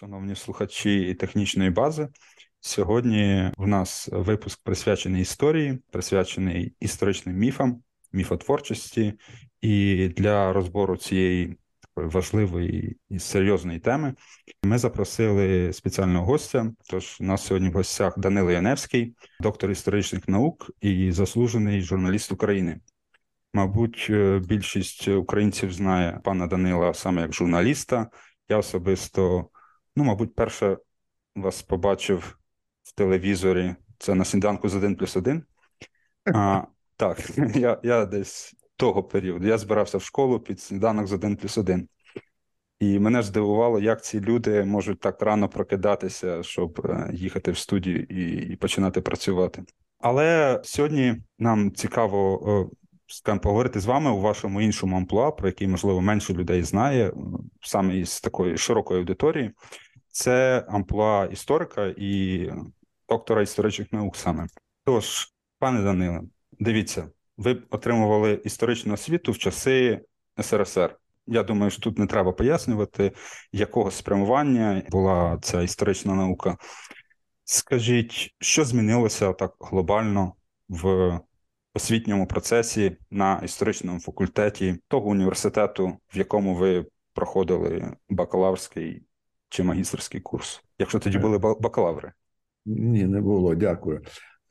шановні слухачі технічної бази. Сьогодні в нас випуск присвячений історії, присвячений історичним міфам, міфотворчості, і для розбору цієї важливої і серйозної теми ми запросили спеціального гостя. Тож у нас сьогодні в гостях Данило Яневський, доктор історичних наук і заслужений журналіст України. Мабуть, е, більшість українців знає пана Данила саме як журналіста. Я особисто, ну, мабуть, перше вас побачив в телевізорі. Це на сніданку з 1 плюс 1. А, Так, я я десь того періоду. Я збирався в школу під сніданок з 1 плюс 1. І мене здивувало, як ці люди можуть так рано прокидатися, щоб е, їхати в студію і, і починати працювати. Але сьогодні нам цікаво скажімо, поговорити з вами у вашому іншому амплуа, про який, можливо, менше людей знає, саме із такої широкої аудиторії. Це амплуа історика і доктора історичних наук саме. Тож, пане Даниле, дивіться, ви отримували історичну освіту в часи СРСР. Я думаю, що тут не треба пояснювати, якого спрямування була ця історична наука. Скажіть, що змінилося так глобально в освітньому процесі на історичному факультеті того університету, в якому ви проходили бакалаврський чи магістерський курс, якщо тоді були бакалаври? Ні, не було. Дякую.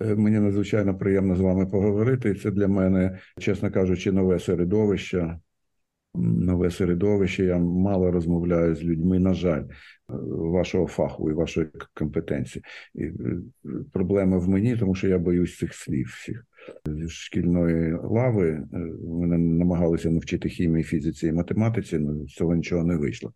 Е, мені надзвичайно приємно з вами поговорити. Це для мене, чесно кажучи, нове середовище. Нове середовище. Я мало розмовляю з людьми. На жаль, е, вашого фаху і вашої компетенції. І е, Проблема в мені, тому що я боюсь цих слів всіх зі шкільної лави. Е, мене намагалися навчити хімії, фізиці і математиці, але з цього нічого не вийшло.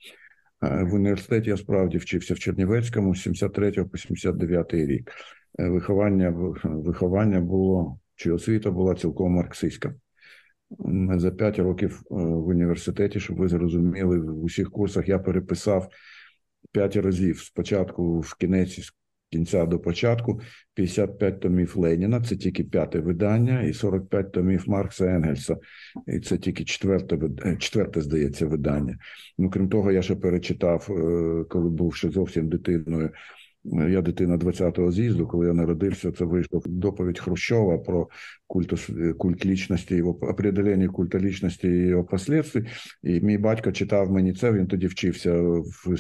В університеті я справді вчився в Чернівецькому з 73 по 79 рік. Е, виховання виховання було чи освіта була цілком марксистська. За п'ять років е, в університеті, щоб ви зрозуміли, в усіх курсах я переписав п'ять разів спочатку в кінець кінця до початку 55 томів Леніна, це тільки п'яте видання, і 45 томів Маркса Енгельса, і це тільки четверте, е, четверте, здається, видання. Ну крім того, я ще перечитав, е, коли був ще зовсім дитиною. Я дитина 20-го з'їзду, коли я народився, це вийшов доповідь Хрущова про культ, культ лічності, його определення культа лічності і його последствий. І мій батько читав мені це. Він тоді вчився в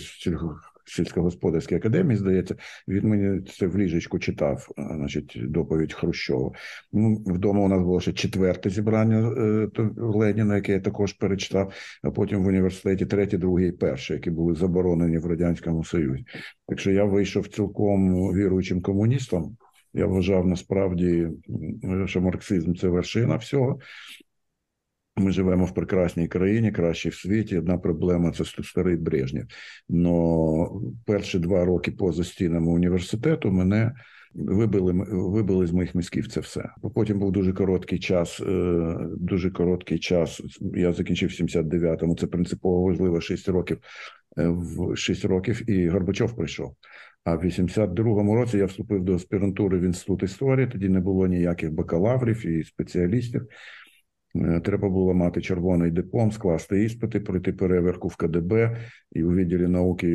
сільськогосподарській академії, здається, він мені це в ліжечку читав, значить, доповідь Хрущова. Ну, Вдома у нас було ще четверте зібрання е, Леніна, яке я також перечитав, а потім в університеті третє, друге і перше, які були заборонені в Радянському Союзі. Так що я вийшов цілком віруючим комуністом. Я вважав насправді, що марксизм це вершина всього. Ми живемо в прекрасній країні, кращій в світі. Одна проблема це старий Брежнєв. Но перші два роки поза стінами університету мене вибили вибили з моїх мізків це все. Потім був дуже короткий час. Е, дуже короткий час. Я закінчив в 79-му. Це принципово важливо 6 років. Е, в 6 років і Горбачов прийшов. А в 82-му році я вступив до аспірантури в інститут історії. Тоді не було ніяких бакалаврів і спеціалістів. Е, треба було мати червоний диплом, скласти іспити, пройти перевірку в КДБ і у відділі науки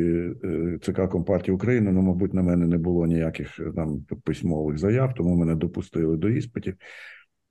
е, ЦК Компартії України. Ну, мабуть, на мене не було ніяких е, там письмових заяв, тому мене допустили до іспитів.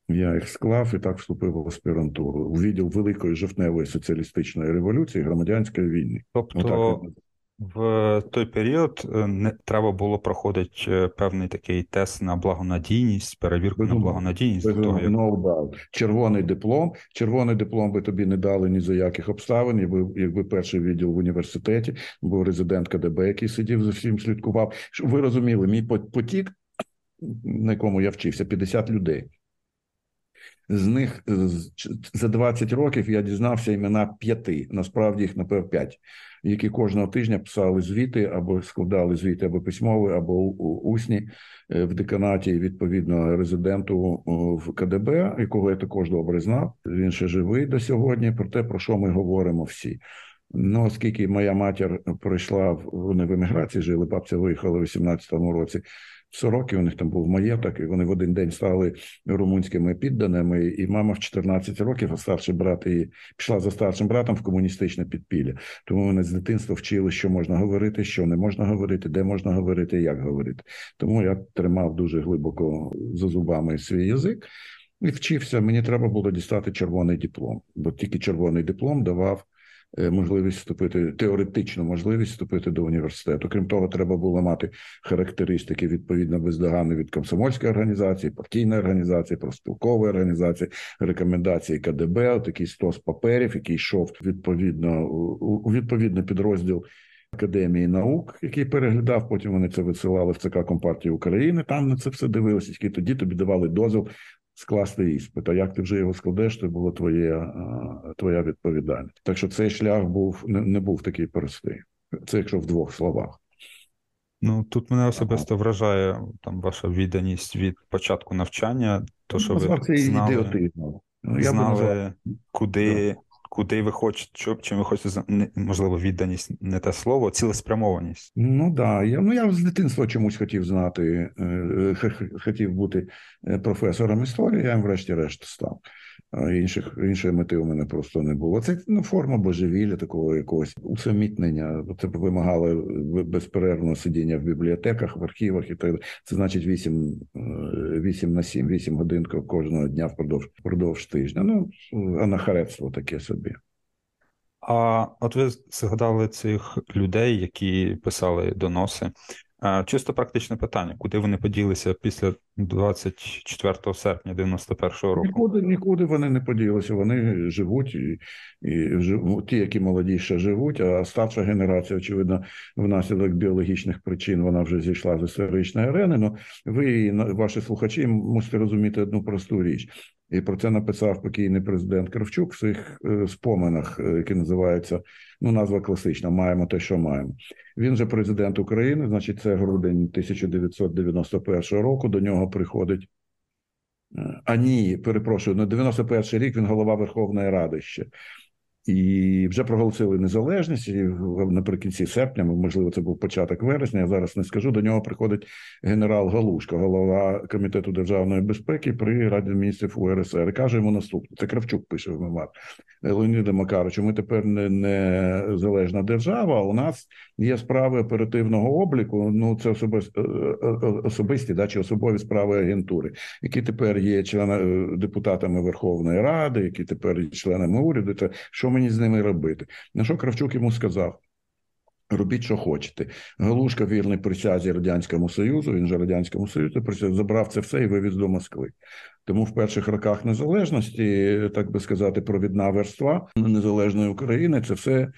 Я їх склав і так вступив в аспірантуру у відділ великої жовтневої соціалістичної революції громадянської війни. Тобто Отак, в той період е, не треба було проходити е, певний такий тест на благонадійність, перевірку Безумно. на благонадійність. Безумно. Того, як... no Червоний диплом. Червоний диплом би тобі не дали ні за яких обставин, якби якби перший відділ в університеті, був резидент КДБ, який сидів за всім слідкував. Ви розуміли, мій потік, на якому я вчився, 50 людей. З них за 20 років я дізнався імена п'яти. Насправді їх напевно п'ять, які кожного тижня писали звіти або складали звіти або письмові, або усні е, в деканаті відповідно резиденту в КДБ, якого я також добре знав. Він ще живий до сьогодні. Про те, про що ми говоримо всі. Ну, оскільки моя матір прийшла вони в еміграції, жили бабця виїхала у 18-му році Сороки, у них там був маєток, і вони в один день стали румунськими підданими. І мама в 14 років, а старший брат і пішла за старшим братом в комуністичне підпілля. Тому вони з дитинства вчили, що можна говорити, що не можна говорити, де можна говорити, як говорити. Тому я тримав дуже глибоко за зубами свій язик. І вчився, мені треба було дістати червоний диплом, бо тільки червоний диплом давав можливість вступити, теоретичну можливість вступити до університету. Крім того, треба було мати характеристики відповідно бездоганно від комсомольської організації, партійної організації, профспілкової організації, рекомендації КДБ, такий стос паперів, який йшов відповідно у відповідний підрозділ. Академії наук, який переглядав, потім вони це висилали в ЦК Компартії України. Там на це все дивилися, які тоді тобі давали дозвіл скласти іспит. А як ти вже його складеш, то було твоє, твоя відповідальність. Так що цей шлях був не, не був такий простий. Це якщо в двох словах. Ну тут мене особисто вражає там ваша відданість від початку навчання, то що ви знали, ну, знали куди куди ви хочете, чим ви хочете можливо, відданість не те слово, цілеспрямованість. Ну да, я ну я з дитинства чомусь хотів знати, е, хотів бути е, професором історії, я врешті-решт став. Інших іншої мети у мене просто не було. Це ну, форма божевілля, такого якогось усамітнення. Це вимагало безперервного сидіння в бібліотеках, в архівах і так далі. Це значить 8 8 е, на 7, 8 годин кожного дня впродовж впродовж тижня. Ну анахарецтво таке собі. А от ви згадали цих людей, які писали доноси. Чисто практичне питання, куди вони поділися після 24 серпня 91-го року? Нікуди нікуди вони не поділися. Вони живуть і і ті, які молоді ще живуть. А старша генерація, очевидно, внаслідок біологічних причин вона вже зійшла з історичної арени. Ну ви ваші слухачі мусите розуміти одну просту річ. І про це написав покійний президент Кравчук в своїх е, споминах, е, які називаються ну назва класична Маємо те, що маємо. Він же президент України, значить, це грудень 1991 року. До нього приходить. Е, а ні, перепрошую, на 91 рік він голова Верховної Ради ще. І вже проголосили незалежність і наприкінці серпня, можливо, це був початок вересня. Я зараз не скажу. До нього приходить генерал Галушко, голова комітету державної безпеки при раді міністрів УРСР. Каже йому наступне: це Кравчук пише в мемар. Леоніда Макаровичу, ми тепер не, не залежна держава. У нас є справи оперативного обліку. Ну це особисті, е, е, е, особисті да, чи особові справи агентури, які тепер є члени депутатами Верховної Ради, які тепер є членами уряду. Це що мені з ними робити? На що Кравчук йому сказав? Робіть, що хочете. Галушка вірний присязі Радянському Союзу, він же Радянському Союзу забрав це все і вивіз до Москви. Тому в перших роках незалежності, так би сказати, провідна верства незалежної України це все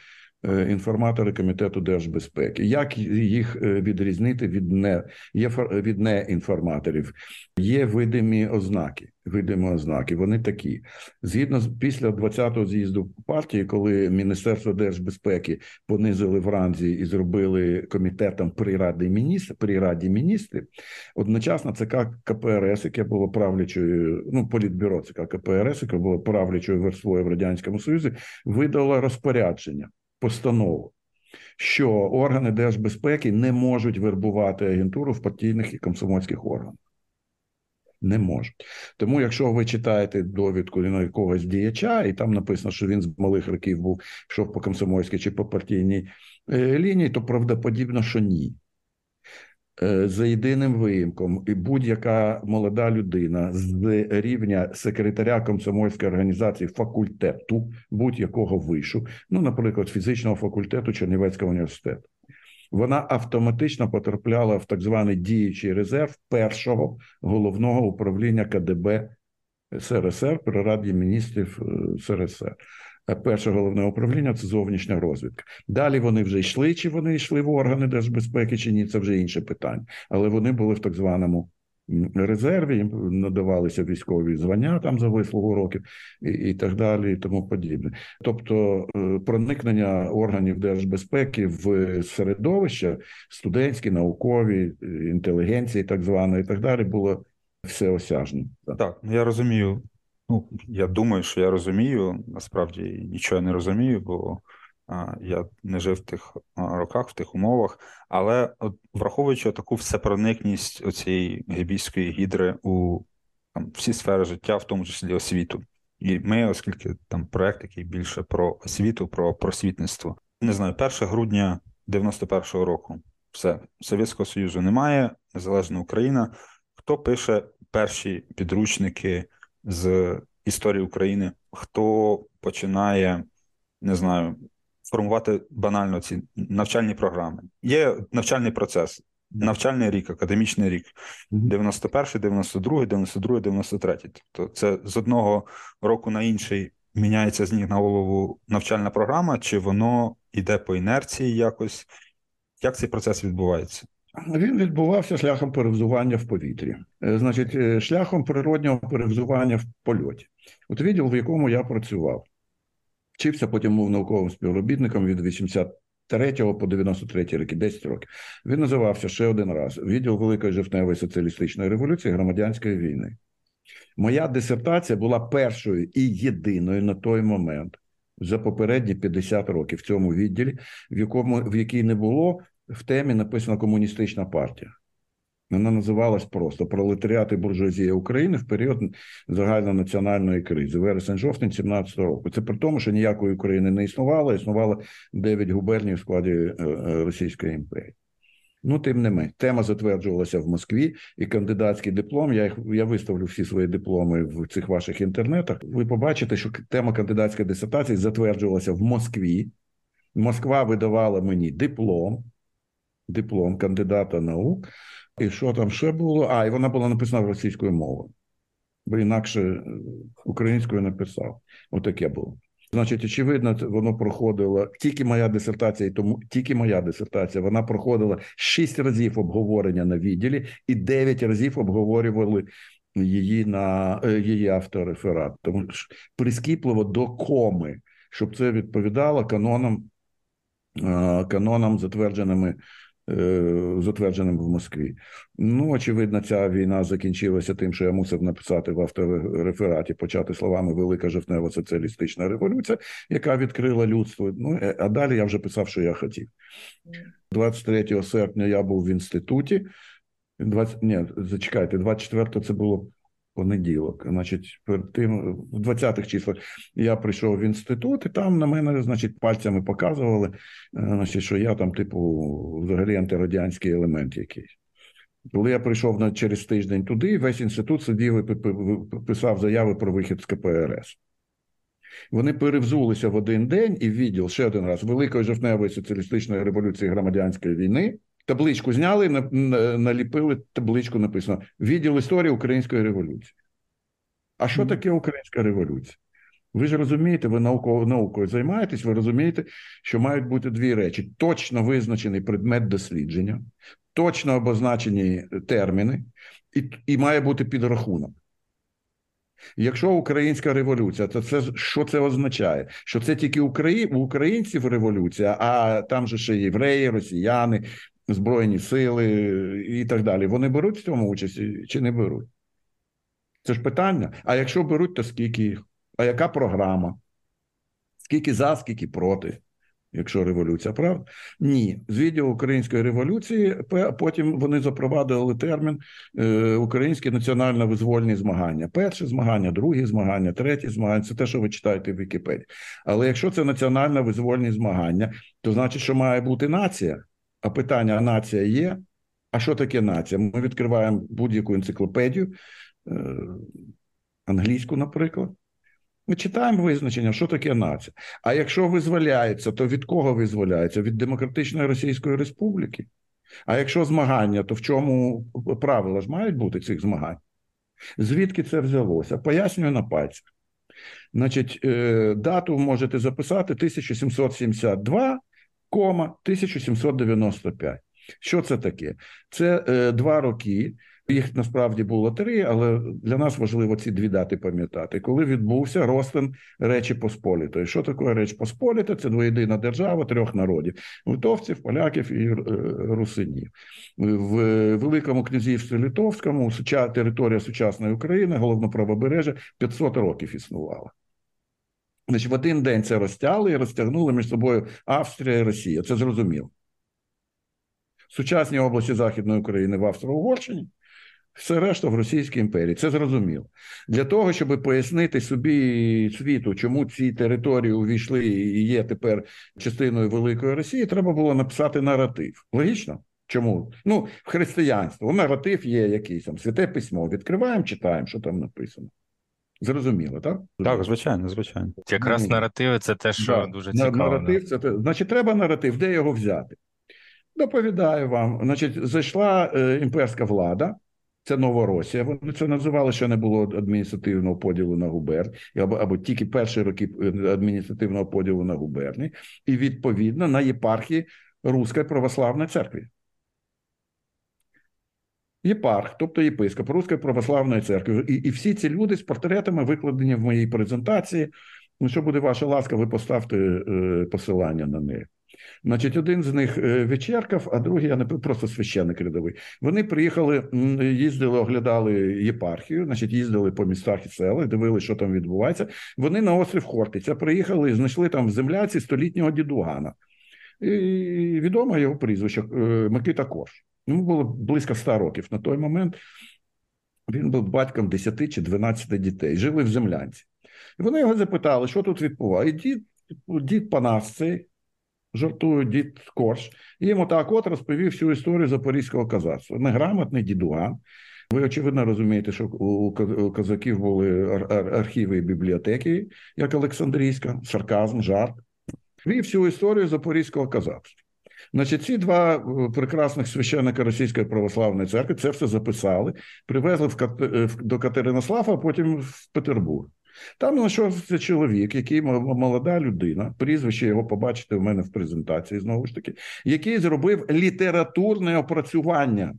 інформатори комітету держбезпеки. Як їх е, відрізнити від не є від неінформаторів? Є видимі ознаки. Видимі ознаки. Вони такі. Згідно з після 20-го з'їзду партії, коли Міністерство держбезпеки понизили в ранзі і зробили комітетом при раді міністрів, при раді міністрів, одночасно ЦК КПРС, яке було правлячою, ну політбюро ЦК КПРС, яке було правлячою верствою в радянському союзі, видало розпорядження постанову, що органи держбезпеки не можуть вербувати агентуру в партійних і комсомольських органах. Не можуть. Тому, якщо ви читаєте довідку на якогось діяча, і там написано, що він з малих років був йшов по комсомольській чи по партійній е, лінії, то правдоподібно, що ні. Е, за єдиним виїмком, і будь-яка молода людина з рівня секретаря комсомольської організації факультету будь-якого вишу, ну, наприклад, фізичного факультету Чернівецького університету, вона автоматично потрапляла в так званий діючий резерв першого головного управління КДБ СРСР при Раді міністрів е, СРСР. Е, перше головне управління це зовнішня розвідка. Далі вони вже йшли, чи вони йшли в органи держбезпеки, чи ні, це вже інше питання. Але вони були в так званому резерві, їм надавалися військові звання там за вислугу років і, і так далі, і тому подібне. Тобто е, проникнення органів держбезпеки в середовище студентські, наукові, інтелігенції, так званої, і так далі, було всеосяжним. Так, я розумію Ну, я думаю, що я розумію. Насправді нічого не розумію, бо Я не жив в тих роках, в тих умовах, але от, враховуючи таку всепроникність оцієї гебійської гідри у там, всі сфери життя, в тому числі освіту. І ми, оскільки там проект, який більше про освіту, про просвітництво, не знаю, 1 грудня 91-го року, все Совєтського Союзу немає, незалежна Україна. Хто пише перші підручники з історії України? Хто починає, не знаю, формувати банально ці навчальні програми? Є навчальний процес. Навчальний рік, академічний рік, 91, 92, 92, 93. Тобто це з одного року на інший міняється з ніг на голову навчальна програма, чи воно йде по інерції якось? Як цей процес відбувається? Він відбувався шляхом перевзування в повітрі, е, значить, е, шляхом природнього перевзування в польоті. От відділ, в якому я працював, вчився потім був науковим співробітником від 83 по 93 роки, 10 років. Він називався ще один раз відділ Великої жовтневої соціалістичної революції громадянської війни. Моя дисертація була першою і єдиною на той момент за попередні 50 років в цьому відділі, в якому в якій не було в темі написано комуністична партія. Вона називалась просто Пролетаріат і буржуазія України в період загальнонаціональної кризи, вересень жовтень 17 року. Це при тому, що ніякої України не існувало, існувало 9 губерній в складі е, е, Російської імперії. Ну, тим не менш, тема затверджувалася в Москві, і кандидатський диплом. Я їх я виставлю всі свої дипломи в цих ваших інтернетах. Ви побачите, що тема кандидатської дисертації затверджувалася в Москві. Москва видавала мені диплом, диплом кандидата наук. І що там ще було? А, і вона була написана російською мовою, бо інакше е, українською написав. Отаке було. Значить, очевидно, воно проходило тільки моя дисертація, і тому тільки моя дисертація. Вона проходила шість разів обговорення на відділі і дев'ять разів обговорювали її на е, її автореферат. Тому прискіпливо до коми, щоб це відповідало канонам, е, канонам затвердженими затвердженим в Москві. Ну, очевидно, ця війна закінчилася тим, що я мусив написати в авторефераті, почати словами Велика жовтнева соціалістична революція, яка відкрила людство. Ну е, а далі я вже писав, що я хотів. 23 серпня я був в інституті. 20, ні, зачекайте, 24 це було понеділок. Значить, перед тим в 20-х числах я прийшов в інститут, і там на мене, значить, пальцями показували, е, значить, що я там, типу, взагалі антирадянський елемент якийсь. Коли я прийшов на через тиждень туди, весь інститут сидів і писав заяви про вихід з КПРС. Вони перевзулися в один день і відділ ще один раз Великої жовтневої соціалістичної революції громадянської війни Табличку зняли, наліпили табличку, написано Відділ історії Української революції. А що таке Українська революція? Ви ж розумієте, ви наукою, наукою займаєтесь, ви розумієте, що мають бути дві речі: точно визначений предмет дослідження, точно обозначені терміни, і і має бути підрахунок. Якщо українська революція, то це що це означає? Що це тільки у українців революція, а там же ще євреї, росіяни, Збройні сили і так далі. Вони беруть в цьому участь чи не беруть? Це ж питання. А якщо беруть, то скільки їх? А яка програма? Скільки за, скільки проти, якщо революція, правда? Ні. З відділу української революції потім вони запровадили термін е, українські національно-визвольні змагання. Перше змагання, друге змагання, третє змагання це те, що ви читаєте в Вікіпедії. Але якщо це національно-визвольні змагання, то значить, що має бути нація. А питання нація є. А що таке нація? Ми відкриваємо будь-яку енциклопедію, е, англійську, наприклад. Ми читаємо визначення, що таке нація. А якщо визволяється, то від кого визволяється? Від Демократичної Російської Республіки. А якщо змагання, то в чому правила ж мають бути цих змагань? Звідки це взялося? Пояснюю на пальцях. Значить, е, дату можете записати 1772 кома 1795. Що це таке? Це е, два роки. Їх насправді було три, але для нас важливо ці дві дати пам'ятати, коли відбувся розтин Речі Посполітої. Що таке Реч Посполіта? Це двоєдина держава трьох народів: литовців, поляків і е, русинів. В Великому князівстві Литовському територія сучасної України, головне правобережжя 500 років існувала. Значить, в один день це розтягли і розтягнули між собою Австрія і Росія. Це зрозуміло. Сучасні області Західної України в Австро-Угорщині, все решта в Російській імперії. Це зрозуміло. Для того, щоб пояснити собі світу, чому ці території увійшли і є тепер частиною Великої Росії, треба було написати наратив. Логічно? Чому? Ну, в християнство. Наратив є якийсь там святе письмо. Відкриваємо, читаємо, що там написано. Зрозуміло, так? Так, звичайно, звичайно. Якраз наративи це те, що Да. дуже На- цікаво. Наратив, це те- значить, треба наратив, де його взяти? Доповідаю вам. Значить, зайшла е, імперська влада, це Новоросія. Вони це називали, що не було адміністративного поділу на губернії, або, або тільки перші роки е, адміністративного поділу на губернії, і відповідно на єпархії Руської православної церкви. Єпарх, тобто єпископ Руської православної церкви. І, і всі ці люди з портретами викладені в моїй презентації. Ну, що буде ваша ласка, ви поставте е, посилання на неї. Значить, один з них е, Вечерков, а другий я не просто священник рядовий. Вони приїхали, їздили, оглядали єпархію, значить, їздили по містах і селах, дивилися, що там відбувається. Вони на острів Хортиця приїхали і знайшли там в земляці столітнього дідугана. І відоме його прізвище е, Микита Корж. Йому було близько 100 років на той момент. Він був батьком 10 чи 12 дітей, жили в землянці. І вони його запитали, що тут відбувається. І дід, дід Панас цей, жартує дід Корж, і йому так от розповів всю історію запорізького козацтва. Неграмотний дідуган. Ви, очевидно, розумієте, що у козаків були ар- ар- архіви і бібліотеки, як Олександрійська, сарказм, жарт. І всю історію запорізького козацтва. Значить, ці два е, прекрасних священника Російської православної церкви це все записали, привезли в, е, до Катеринослава, а потім в Петербург. Там знайшовся чоловік, який молода людина, прізвище його побачите в мене в презентації знову ж таки, який зробив літературне опрацювання.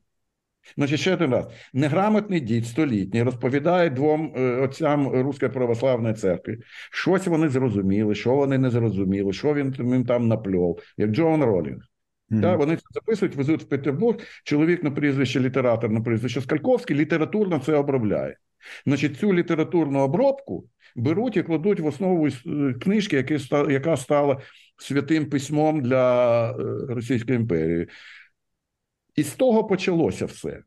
Значить, ще один раз, неграмотний дід столітній розповідає двом е, отцям Руської православної церкви. Щось вони зрозуміли, що вони не зрозуміли, що він їм там напльов, як Джон Ролінг. Мгм. Так, вони це записують, везуть в Петербург. Чоловік на прізвище літератор на прізвище Скальковський літературно це обробляє. Значить, цю літературну обробку беруть і кладуть в основу е, книжки, яка стала святим письмом для е, Російської імперії. І з того почалося все.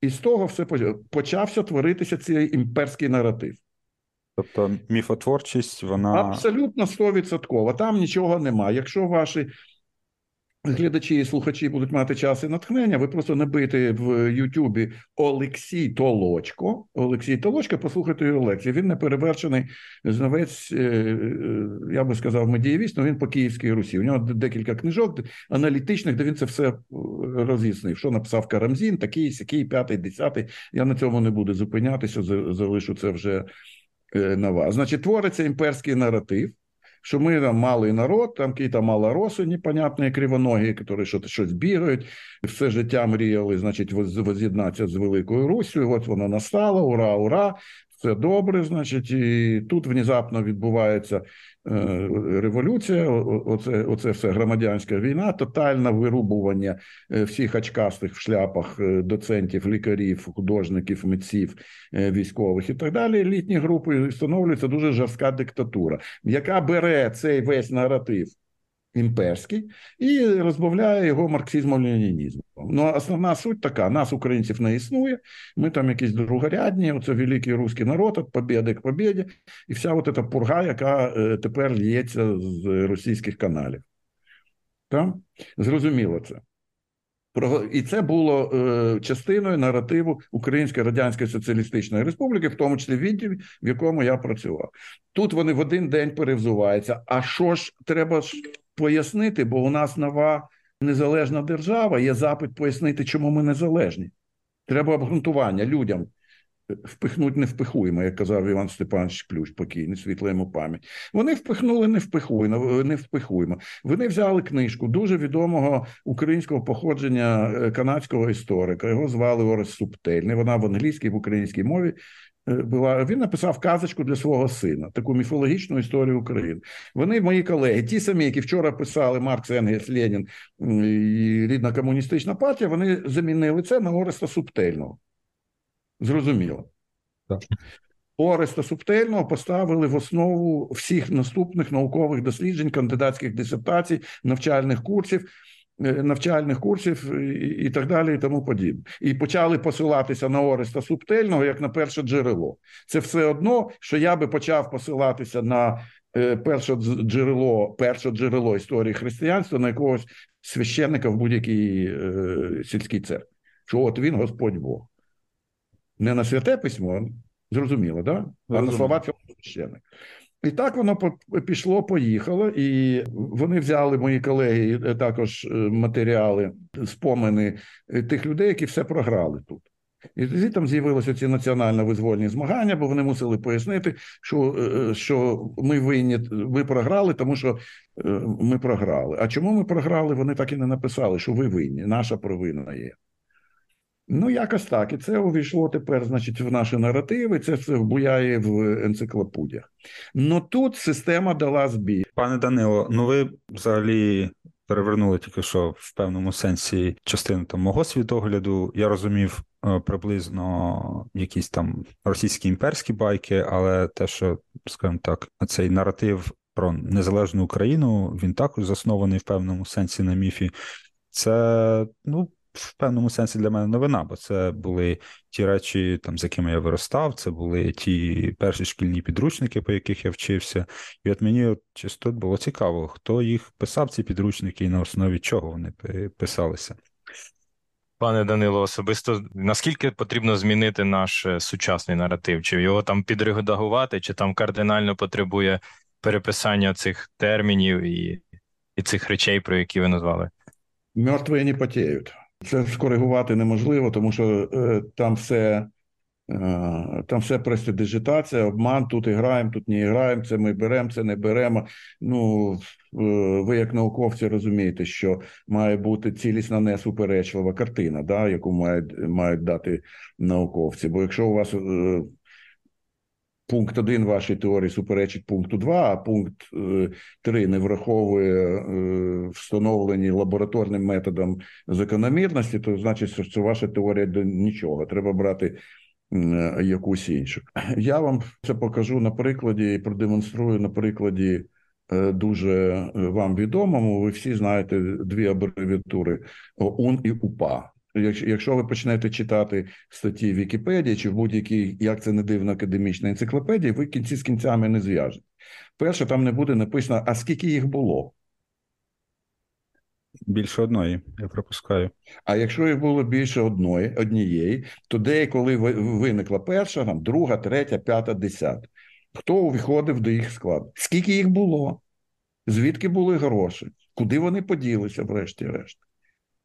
І з того все поч- почався творитися цей імперський наратив. Тобто міфотворчість, вона Абсолютно стовідсотково. Там нічого немає. Якщо ваші глядачі і слухачі будуть мати час і натхнення, ви просто набийте в Ютубі Олексій Толочко. Олексій Толочко, послухайте його лекції. Він не перевершений знавець, е, е, я би сказав, медієвіст, але він по Київській Русі. У нього декілька книжок аналітичних, де він це все е, роз'яснив. Що написав Карамзін, такий, сякий, п'ятий, десятий. Я на цьому не буду зупинятися, залишу це вже на вас. Значить, твориться імперський наратив, що ми там малий народ, там якісь малороси непонятні, кривоногі, які щось, щось бігають, все життя мріяли, значить, воз- воз'єднатися з Великою Руссю, от воно настало, ура, ура, все добре, значить, і тут внезапно відбувається е, революція, оце, оце все громадянська війна, тотальне вирубування е, всіх очкастих в шляпах е, доцентів, лікарів, художників, митців, військових і так далі. Літні групи встановлюється дуже жорстка диктатура, яка бере цей весь наратив імперський і розбавляє його марксизмом-ленінізмом. Ну, основна суть така: нас, українців, не існує. Ми там якісь другорядні, оце великий русський народ, від побєди к побєді, і вся от ця пурга, яка е, тепер лється з російських каналів. Так? Зрозуміло це. Про- І це було е, частиною наративу Української Радянської Соціалістичної Республіки, в тому числі відділі, в якому я працював. Тут вони в один день перевзуваються. А що ж треба ж пояснити, бо у нас нова незалежна держава, є запит пояснити, чому ми незалежні. Треба обґрунтування людям. Впихнуть не впихуємо, як казав Іван Степанович Плющ, покійний, світла йому пам'ять. Вони впихнули не впихуємо, не впихуємо. Вони взяли книжку дуже відомого українського походження е, канадського історика. Його звали Орес Субтельний. Вона в англійській, в українській мові була. Він написав казочку для свого сина, таку міфологічну історію України. Вони, мої колеги, ті самі, які вчора писали Маркс, Енгельс, Ленін і рідна комуністична партія, вони замінили це на Ореста Субтельного. Зрозуміло. Так. Ореста Субтельного поставили в основу всіх наступних наукових досліджень, кандидатських дисертацій, навчальних курсів. Е, навчальних курсів і так далі, і тому подібне, і почали посилатися на Ореста Субтельного як на перше джерело. Це все одно, що я би почав посилатися на е, перше джерело, перше джерело історії християнства на якогось священника в будь-якій е, сільській церкві. Що от він Господь Бог. Не на святе письмо, зрозуміло, да? а на слова цього священника. І так воно пішло, поїхало, і вони взяли мої колеги е, також е, матеріали, спомини е, тих людей, які все програли тут. І тоді там з'явилися ці національно-визвольні змагання, бо вони мусили пояснити, що що ми винні, ви програли, тому що ми програли. А чому ми програли? Вони так і не написали, що ви винні, наша провина є. Ну, якось так. І це увійшло тепер, значить, в наші наративи. Це все вбуяє в енциклопедіях. Ну тут система дала збій. Пане Данило, ну ви взагалі. Перевернули тільки що в певному сенсі частину там мого світогляду. Я розумів е, приблизно якісь там російські імперські байки, але те, що, скажімо так, цей наратив про незалежну Україну, він також заснований в певному сенсі на міфі. Це ну в певному сенсі для мене новина, бо це були ті речі, там з якими я виростав, це були ті перші шкільні підручники, по яких я вчився. І от мені от чисто було цікаво, хто їх писав, ці підручники, і на основі чого вони писалися. Пане Данило, особисто наскільки потрібно змінити наш е, сучасний наратив? Чи його там підредагувати, чи там кардинально потребує переписання цих термінів і і цих речей, про які ви назвали? Мертві не потіють. Це скоригувати неможливо, тому що е, там все е, там все престидижитація, обман. Тут і граємо, тут не граємо. Це ми беремо, це не беремо. Ну е, ви, як науковці, розумієте, що має бути цілісна несуперечлива картина, да, яку мають мають дати науковці. Бо якщо у вас е, пункт 1 вашої теорії суперечить пункту 2, а пункт 3 е, не враховує е, встановлені лабораторним методом закономірності, то значить, що це ваша теорія до нічого. Треба брати якусь іншу. Я вам це покажу на прикладі і продемонструю на прикладі. Е, дуже вам відомому, ви всі знаєте дві абревіатури ОУН і УПА. Якщо ви почнете читати статті в Вікіпедії чи в будь-якій, як це не дивно, академічній енциклопедії, ви кінці з кінцями не зв'яжете. Перше, там не буде написано, а скільки їх було. Більше одної, я пропускаю. А якщо їх було більше одної, однієї, то де коли виникла перша, там, друга, третя, п'ята, десята, хто увіходив до їх складу? Скільки їх було? Звідки були гроші? Куди вони поділися, врешті-решт?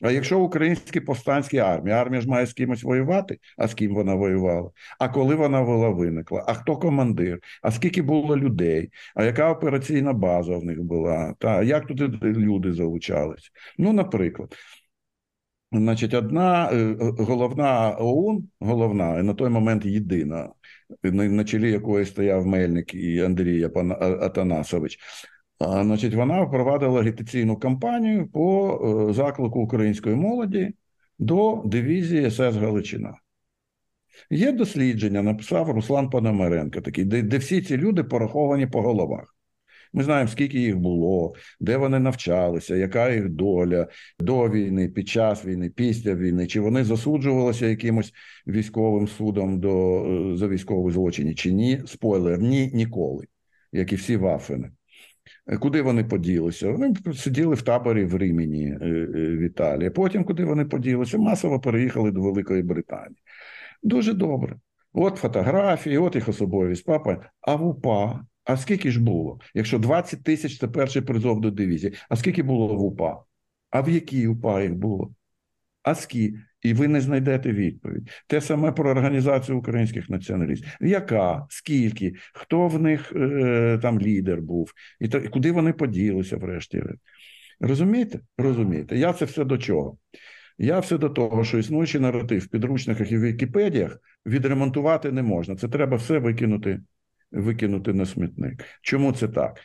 А якщо українські повстанські армії, армія ж має з кимось воювати, а з ким вона воювала? А коли вона була виникла? А хто командир? А скільки було людей? А яка операційна база в них була? Та як туди люди залучались? Ну, наприклад. Значить, одна е, головна ОУН, головна, і на той момент єдина, на чолі якої стояв Мельник і Андрій Атанасович, Значить, вона впровадила агітаційну кампанію по е, заклику української молоді до дивізії СС Галичина. Є дослідження, написав Руслан Пономаренко, такий, де, де всі ці люди пораховані по головах. Ми знаємо, скільки їх було, де вони навчалися, яка їх доля до війни, під час війни, після війни, чи вони засуджувалися якимось військовим судом до, е, за військові злочини, чи ні. Спойлер, ні, ніколи, як і всі вафини. Е, куди вони поділися? Вони сиділи в таборі в Риміні е, е, в Італії. Потім, куди вони поділися, масово переїхали до Великої Британії. Дуже добре. От фотографії, от їх особовість, папа. А в УПА, а скільки ж було? Якщо 20 тисяч це перший призов до дивізії, а скільки було в УПА? А в якій УПА їх було? А скільки? І ви не знайдете відповідь. Те саме про організацію українських націоналістів. Яка, скільки, хто в них е, там лідер був, і то, і куди вони поділися, врешті. Розумієте? Розумієте? Я це все до чого? Я все до того, що існуючий наратив в підручниках і в Вікіпедіях відремонтувати не можна. Це треба все викинути, викинути на смітник. Чому це так?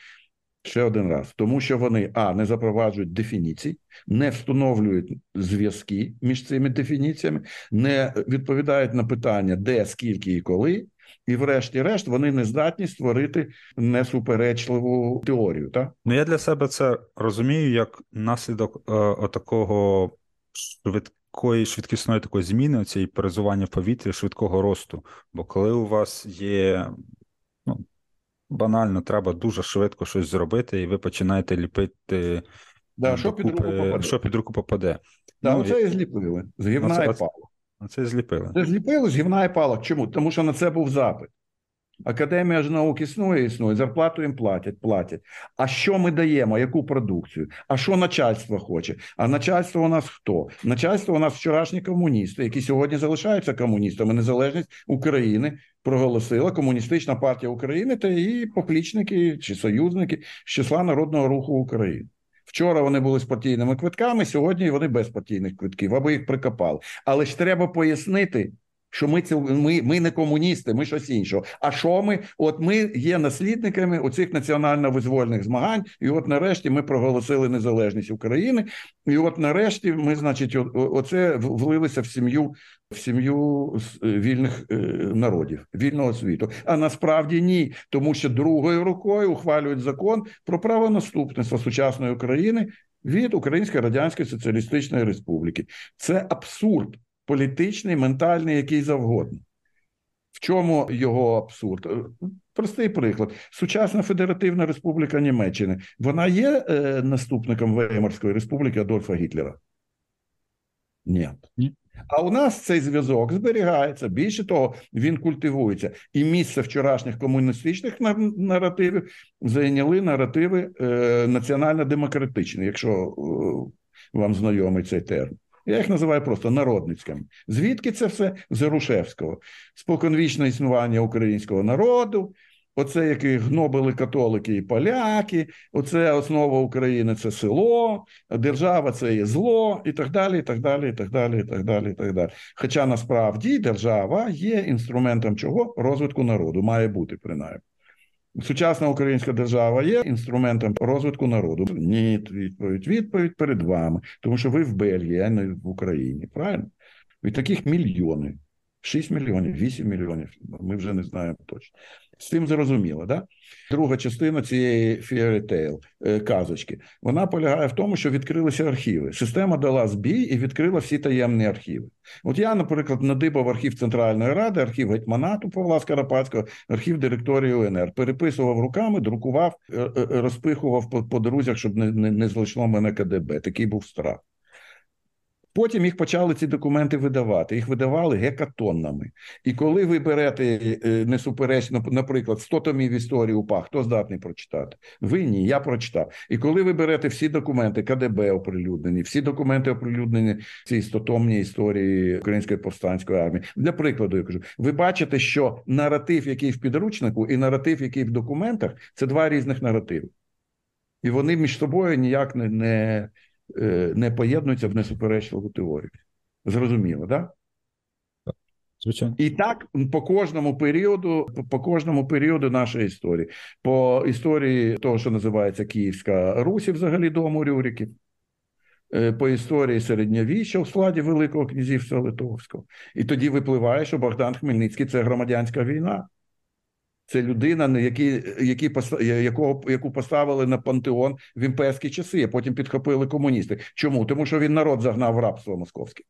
Ще один раз, тому що вони а не запроваджують дефініцій, не встановлюють зв'язки між цими дефініціями, не відповідають на питання, де, скільки і коли, і, врешті-решт, вони не здатні створити несуперечливу теорію. Так? Ну, я для себе це розумію як наслідок е, отакого швидкої, швидкісної такої зміни, цієї перезування в повітрі, швидкого росту. Бо коли у вас є банально, треба дуже швидко щось зробити, і ви починаєте ліпити. Да, що під руку попаде. Що під руку попаде. Да, ну, оце і зліпили. З гівна і палок. Це зліпили. Це зліпили з гівна і палок. Чому? Тому що на це був запит. Академія ж наук існує, існує, зарплату їм платять, платять. А що ми даємо? Яку продукцію? А що начальство хоче? А начальство у нас хто? Начальство у нас вчорашні комуністи, які сьогодні залишаються комуністами. Незалежність України проголосила Комуністична партія України та її поплічники чи союзники з числа Народного руху України. Вчора вони були з партійними квитками, сьогодні вони без партійних квитків, або їх прикопали. Але ж треба пояснити, що ми це ми, ми не комуністи, ми щось іншого. А що ми? От ми є наслідниками оцих національно-визвольних змагань, і от нарешті ми проголосили незалежність України. І от нарешті ми, значить, оце влилися в сім'ю в сім'ю е, вільних е, народів, вільного світу. А насправді ні, тому що другою рукою ухвалюють закон про право наступництва сучасної України від Української Радянської Соціалістичної Республіки. Це абсурд політичний, ментальний, який завгодно. В чому його абсурд? Е, Простий приклад. Сучасна Федеративна Республіка Німеччини. Вона є е, наступником Веймарської республіки Адольфа Гітлера? Ні. Ні. А у нас цей зв'язок зберігається. Більше того, він культивується. І місце вчорашніх комуністичних нар- наративів зайняли наративи е, національно-демократичні, якщо е, вам знайомий цей термін. Я їх називаю просто народницькими. Звідки це все? З. Споконвічне існування українського народу, оце, які гнобили католики і поляки, оце основа України це село, держава це є зло, і так далі, і так далі, і так далі, і так далі, і так далі. Хоча насправді держава є інструментом чого? Розвитку народу, має бути принаймні. Сучасна українська держава є інструментом розвитку народу. Ні, відповідь, відповідь перед вами, тому що ви в Бельгії, а не в Україні. Правильно? І таких мільйони. 6 мільйонів, 8 мільйонів. Ми вже не знаємо точно. З цим зрозуміло, да? Друга частина цієї е, казочки, вона полягає в тому, що відкрилися архіви. Система дала збій і відкрила всі таємні архіви. От я, наприклад, надибав архів Центральної Ради, архів гетьманату Павла Скарапатського, архів директорії УНР, переписував руками, друкував, е, е, розпихував по, по друзях, щоб не, не, не знайшло мене КДБ. Такий був страх. Потім їх почали ці документи видавати. Їх видавали гекатоннами. І коли ви берете е, несуперечно, наприклад, 100 томів історії УПА, хто здатний прочитати? Ви ні, я прочитав. І коли ви берете всі документи КДБ оприлюднені, всі документи оприлюднені цій 100-томній історії Української повстанської армії. Для прикладу, я кажу, ви бачите, що наратив, який в підручнику, і наратив, який в документах, це два різних наративи. І вони між собою ніяк не, не, не поєднуються в несуперечливу теорію. Зрозуміло, так? Да? Звичайно. І так по кожному періоду, по- кожному періоду нашої історії, по історії того, що називається Київська Русь, взагалі дому Рюриків, е, по історії середньовіччя у складі Великого князівства Литовського. І тоді випливає, що Богдан Хмельницький це громадянська війна. Це людина, на який, який, якого, яку поставили на пантеон в імперські часи, а потім підхопили комуністи. Чому? Тому що він народ загнав в рабство московське.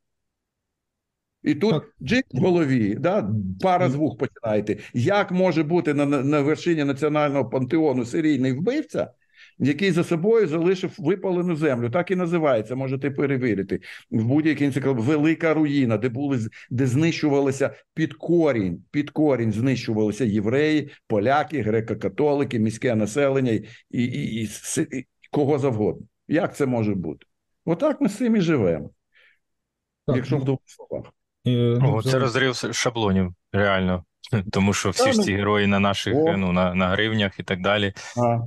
І тут Так. джик в голові, да, пара звук починаєте. Як може бути на, на вершині національного пантеону серійний вбивця, який за собою залишив випалену землю? Так і називається, можете перевірити. В будь-якій енциклопедії. велика руїна, де були з- де знищувалися під корінь, під корінь знищувалися євреї, поляки, греко-католики, міське населення і, і, і, і кого завгодно. Як це може бути? Отак ми з цим і живемо, Так, якщо в ну, двох словах. ну, О, це розрив шаблонів, реально. Тому що всі ж ну, ці герої на наших о. ну, на, на гривнях і так далі. А,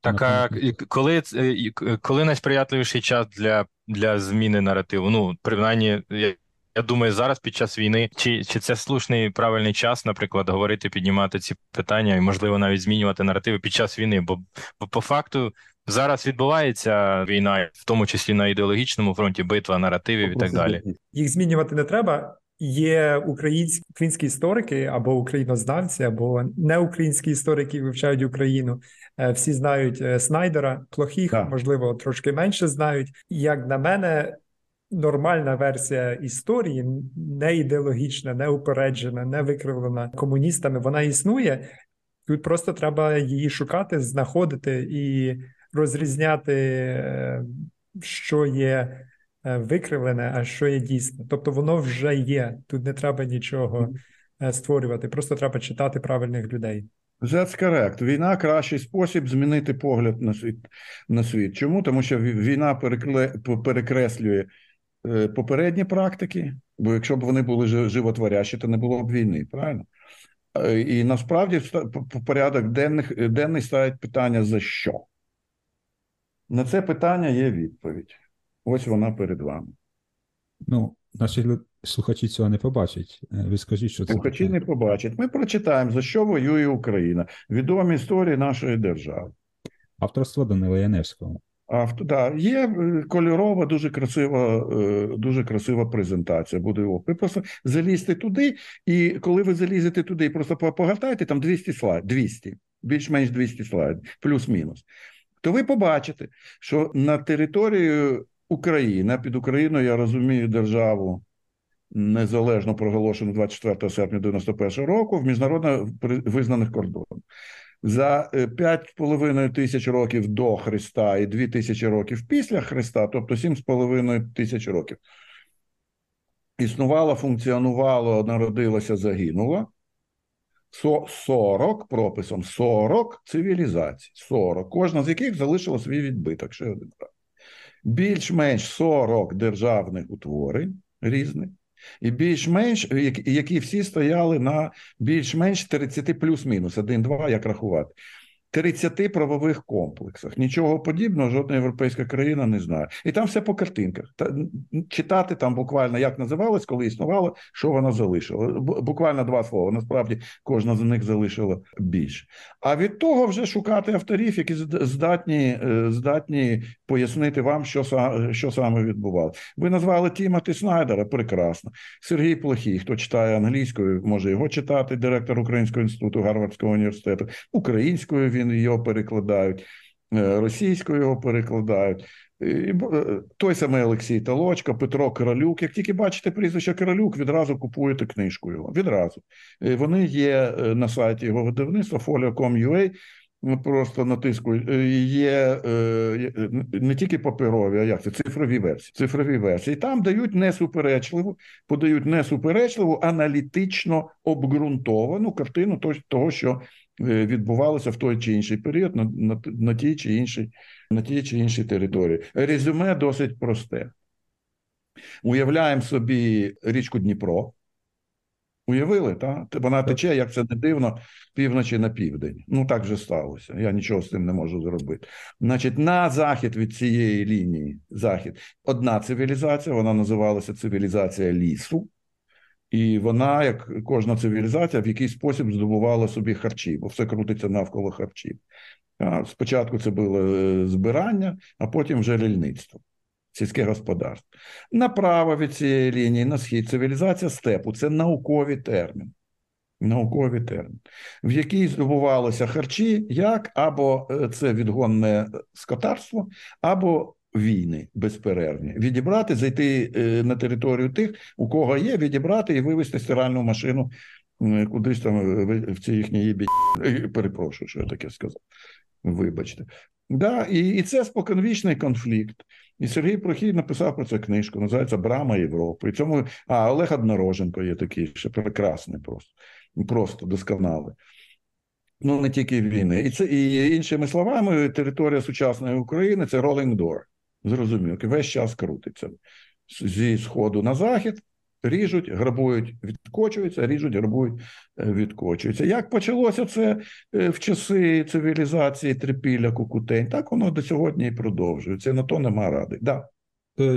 Так, а коли, це- коли найсприятливіший час для, для зміни наративу? Ну, принаймні, я, я думаю, зараз під час війни, чи, чи це слушний правильний час, наприклад, говорити, піднімати ці питання і, можливо, навіть змінювати наративи під час війни? Бо, бо по факту зараз відбувається війна, в тому числі на ідеологічному фронті, битва наративів і так далі. Їх змінювати не треба. Є українські українські історики або українознавці, або неукраїнські історики вивчають Україну. Е, всі знають е, Снайдера, плохих, Так. можливо, трошки менше знають. Як на мене, нормальна версія історії, не ідеологічна, не упереджена, не викривлена комуністами. Вона існує. Тут просто треба її шукати, знаходити і розрізняти, е, що є викривлене, а що є дійсне. Тобто воно вже є. Тут не треба нічого створювати, просто треба читати правильних людей. That's correct. Війна кращий спосіб змінити погляд на світ. На світ. Чому? Тому що війна перекреслює е, попередні практики, бо якщо б вони були жи- животворящі, то не було б війни, правильно? Е, І насправді п- порядок денних, денний ставить питання за що? На це питання є відповідь. Ось вона перед вами. Ну, лю- слухачі цього не побачать. Е, Ви скажіть, що це Слухачі не побачать. Ми прочитаємо, за що воює Україна. Відомі історії нашої держави. авторство Данила Яневського. Авто, да, є е, кольорова, дуже красива, е, дуже красива презентація. Буде. Ви просто залізьте туди, і коли ви залізете туди, просто по- погортайте там 200 слайдів, 200, більш-менш 200 слайдів, плюс-мінус. То ви побачите, що на території України, під Україною я розумію державу незалежно проголошену 24 серпня 91 року в міжнародно визнаних кордонах. За е, 5,5 тисяч років до Христа і 2 тисячі років після Христа, тобто 7,5 тисяч років, існувала, функціонувала, народилася, загинула. Со- 40 прописом 40 цивілізацій, 40, кожна з яких залишила свій відбиток. Ще один раз. Більш-менш 40 державних утворень різних, і більш-менш, які- які всі стояли на більш-менш 30 плюс-мінус, 1-2, як рахувати. 30 правових комплексах. Нічого подібного жодна європейська країна не знає. І там все по картинках. Та, читати там буквально як називалось, коли існувало, що вона залишила. Буквально два слова. Насправді кожна з них залишила більше. А від того вже шукати авторів, які здатні, е, здатні пояснити вам, що, що саме відбувалося. Ви назвали Тімоті Снайдера, прекрасно. Сергій Плохій, хто читає англійською, може його читати, директор Українського інституту Гарвардського університету. Українською він його перекладають, е, російською його перекладають. І е, той самий Олексій Толочко, Петро Королюк. Як тільки бачите прізвище Королюк, відразу купуєте книжку його. Відразу. Е, Вони є на сайті його видавництва folio.com.ua. Ну, Просто натискую. Е, Є не тільки паперові, а як це цифрові версії. Цифрові версії. Там дають несуперечливу, подають несуперечливу, аналітично обґрунтовану картину того, що відбувалося в той чи інший період на, на, на тій чи іншій, на тій чи іншій території. Резюме досить просте. Уявляємо собі річку Дніпро. Уявили, так? Вона тече, як це не дивно, півночі на південь. Ну так вже сталося. Я нічого з цим не можу зробити. Значить, на захід від цієї лінії, захід, одна цивілізація, вона називалася цивілізація лісу. І вона, як кожна цивілізація, в якийсь спосіб здобувала собі харчі, бо все крутиться навколо харчів. Спочатку це було е, збирання, а потім вже рільництво, сільське господарство. Направо від цієї лінії, на схід, цивілізація степу це науковий термін. Науковий термін, в якій здобувалися харчі, як або е, це відгонне скотарство, або війни безперервні. Відібрати, зайти е, на територію тих, у кого є, відібрати і вивезти стиральну машину кудись там е, в- в ці їхні їбі. Е, Перепрошую, що я таке сказав. Вибачте. Да, і, і це споконвічний конфлікт. І Сергій Прохій написав про це книжку, називається Брама Європи. І цьому, а Олег Однороженко є такий, ще прекрасний просто, просто досконалий. Ну, не тільки війни. І це і іншими словами, територія сучасної України це rolling door. Зрозуміло, весь час крутиться зі сходу на захід. Ріжуть, грабують, відкочуються, ріжуть, грабують, е, відкочуються. Як почалося це е, в часи цивілізації трипілля кукутень, так воно до сьогодні і продовжується. На то нема ради. Да.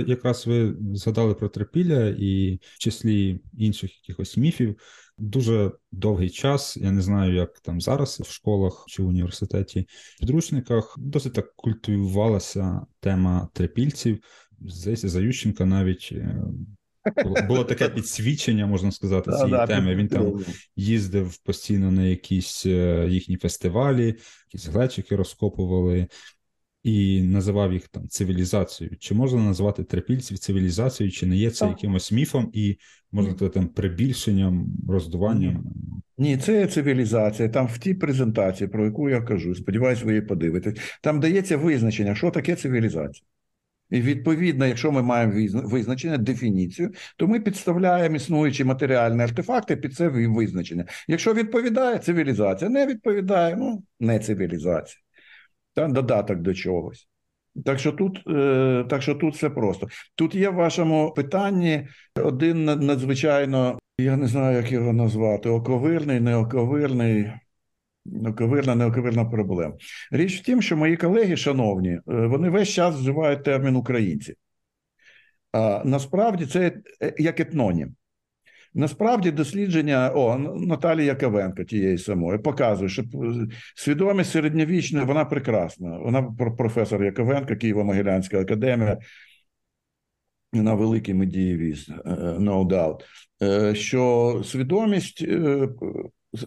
Якраз ви згадали про трипілля і в числі інших якихось міфів. Дуже довгий час, я не знаю, як там зараз в школах чи в університеті, в підручниках досить так культивувалася тема трипільців. Здається, за Ющенка навіть е, Було таке підсвідчення, можна сказати, цієї Да, да, теми. Він там їздив постійно на якісь е, їхні фестивалі, якісь глечики розкопували і називав їх там цивілізацією. Чи можна назвати трипільців цивілізацією, чи не є це Так. якимось міфом і можна сказати там прибільшенням, роздуванням? Ні, це цивілізація. Там в тій презентації, про яку я кажу, сподіваюсь, ви її подивитесь. Там дається визначення, що таке цивілізація. І відповідно, якщо ми маємо визна- визначення, дефініцію, то ми підставляємо існуючі матеріальні артефакти під це визначення. Якщо відповідає цивілізація, не відповідає, ну не цивілізація. Та додаток до чогось. Так що тут, е, так що тут все просто. Тут є в вашому питанні один надзвичайно, я не знаю, як його назвати, оковирний, неоковирний. Оковирна, неоковирна проблема. Річ в тім, що мої колеги, шановні, е, вони весь час вживають термін українці. А насправді це як етнонім. Насправді дослідження о, Наталії Яковенко тієї самої показує, що е, свідомість середньовічна, вона прекрасна. Вона про- професор Яковенко, Києво-Могилянська академія, На великий медієвіст, е, no doubt, е, що свідомість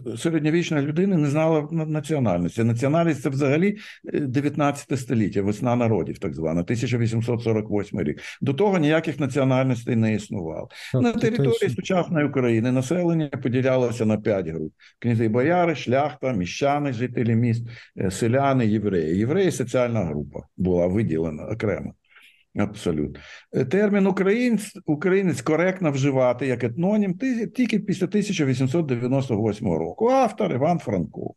е, середньовічної людини не знала на- національності. Національність це взагалі е, 19 століття, весна народів, так звана, 1848 рік. До того ніяких національностей не існувало. На території сучасної України населення поділялося на п'ять груп: князі бояри, шляхта, міщани, жителі міст, е, селяни, євреї. Євреї соціальна група була виділена окремо. Абсолютно. Е, Термін українець, українець коректно вживати як етнонім тільки після 1898 року. Автор Іван Франко.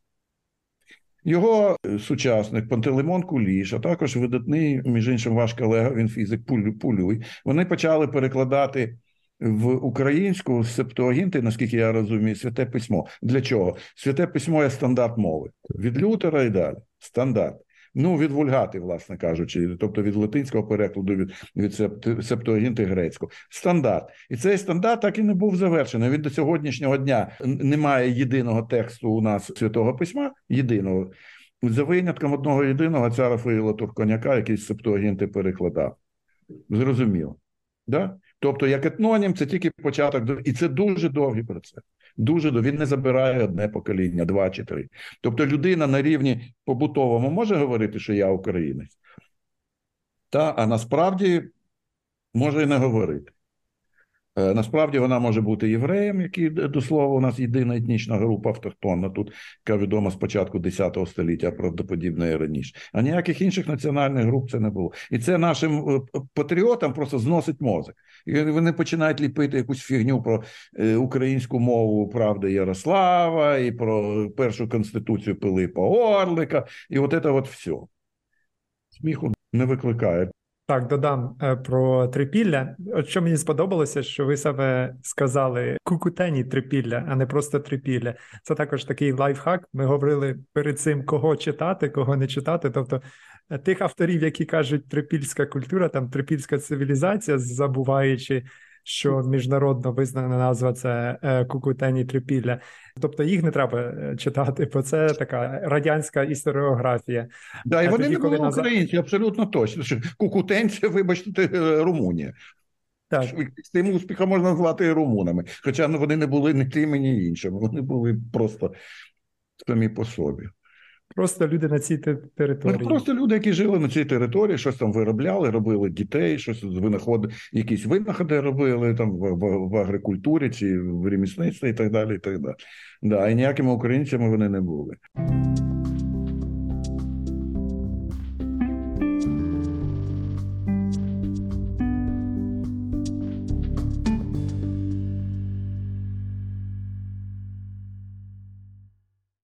Його е, сучасник Пантелеймон Куліш, а також видатний, між іншим, ваш колега, він фізик Пулю- Пулюй, вони почали перекладати в українську септуагінти, наскільки я розумію, святе письмо. Для чого? Святе письмо є стандарт мови. Від Лютера і далі. Стандарт. Ну, від вульгати, власне кажучи, тобто від латинського перекладу, від, від септ- септуагінти грецького. Стандарт. І цей стандарт так і не був завершений. Він до сьогоднішнього дня немає єдиного тексту у нас святого письма, єдиного. За винятком одного єдиного ця Рафаїла Турконяка, який септуагінти перекладав. Зрозуміло. Да? Тобто, як етнонім, це тільки початок, і це дуже довгий процес. Дуже. Він не забирає одне покоління, два чи три. Тобто, людина на рівні побутовому може говорити, що я українець, та, а насправді може і не говорити. Е, Насправді вона може бути євреєм, який до слова у нас єдина етнічна група автохтонна, тут яка відома з початку X століття, а правдоподібно і раніше. А ніяких інших національних груп це не було. І це нашим е, патріотам просто зносить мозок. І вони починають ліпити якусь фігню про е, українську мову правди Ярослава, і про першу конституцію Пилипа Орлика, і от це от все. Сміху не викликає. Так, додам е, про трипілля. От що мені сподобалося, що ви саме сказали кукутені трипілля, а не просто трипілля. Це також такий лайфхак. Ми говорили перед цим, кого читати, кого не читати. Тобто е, тих авторів, які кажуть трипільська культура, там трипільська цивілізація, забуваючи, що міжнародно визнана назва це е, кукутені трипілля. Тобто їх не треба е, читати, бо це така радянська історіографія. Да, і вони тоді, не були назад- українці, абсолютно точно. Що Кукутенці, вибачте, е, Румунія. Так, З тим успіхом можна назвати і румунами. Хоча ну, вони не були ні тими, ні іншими. Вони були просто самі по собі. Просто люди на цій території. Ну, території. просто люди, які жили на цій території, щось там виробляли, робили дітей, щось винаходи, якісь винаходи робили там в, в, в агрикультурі чи в ремісництві і так далі. І так далі. Да, і ніякими українцями вони не були.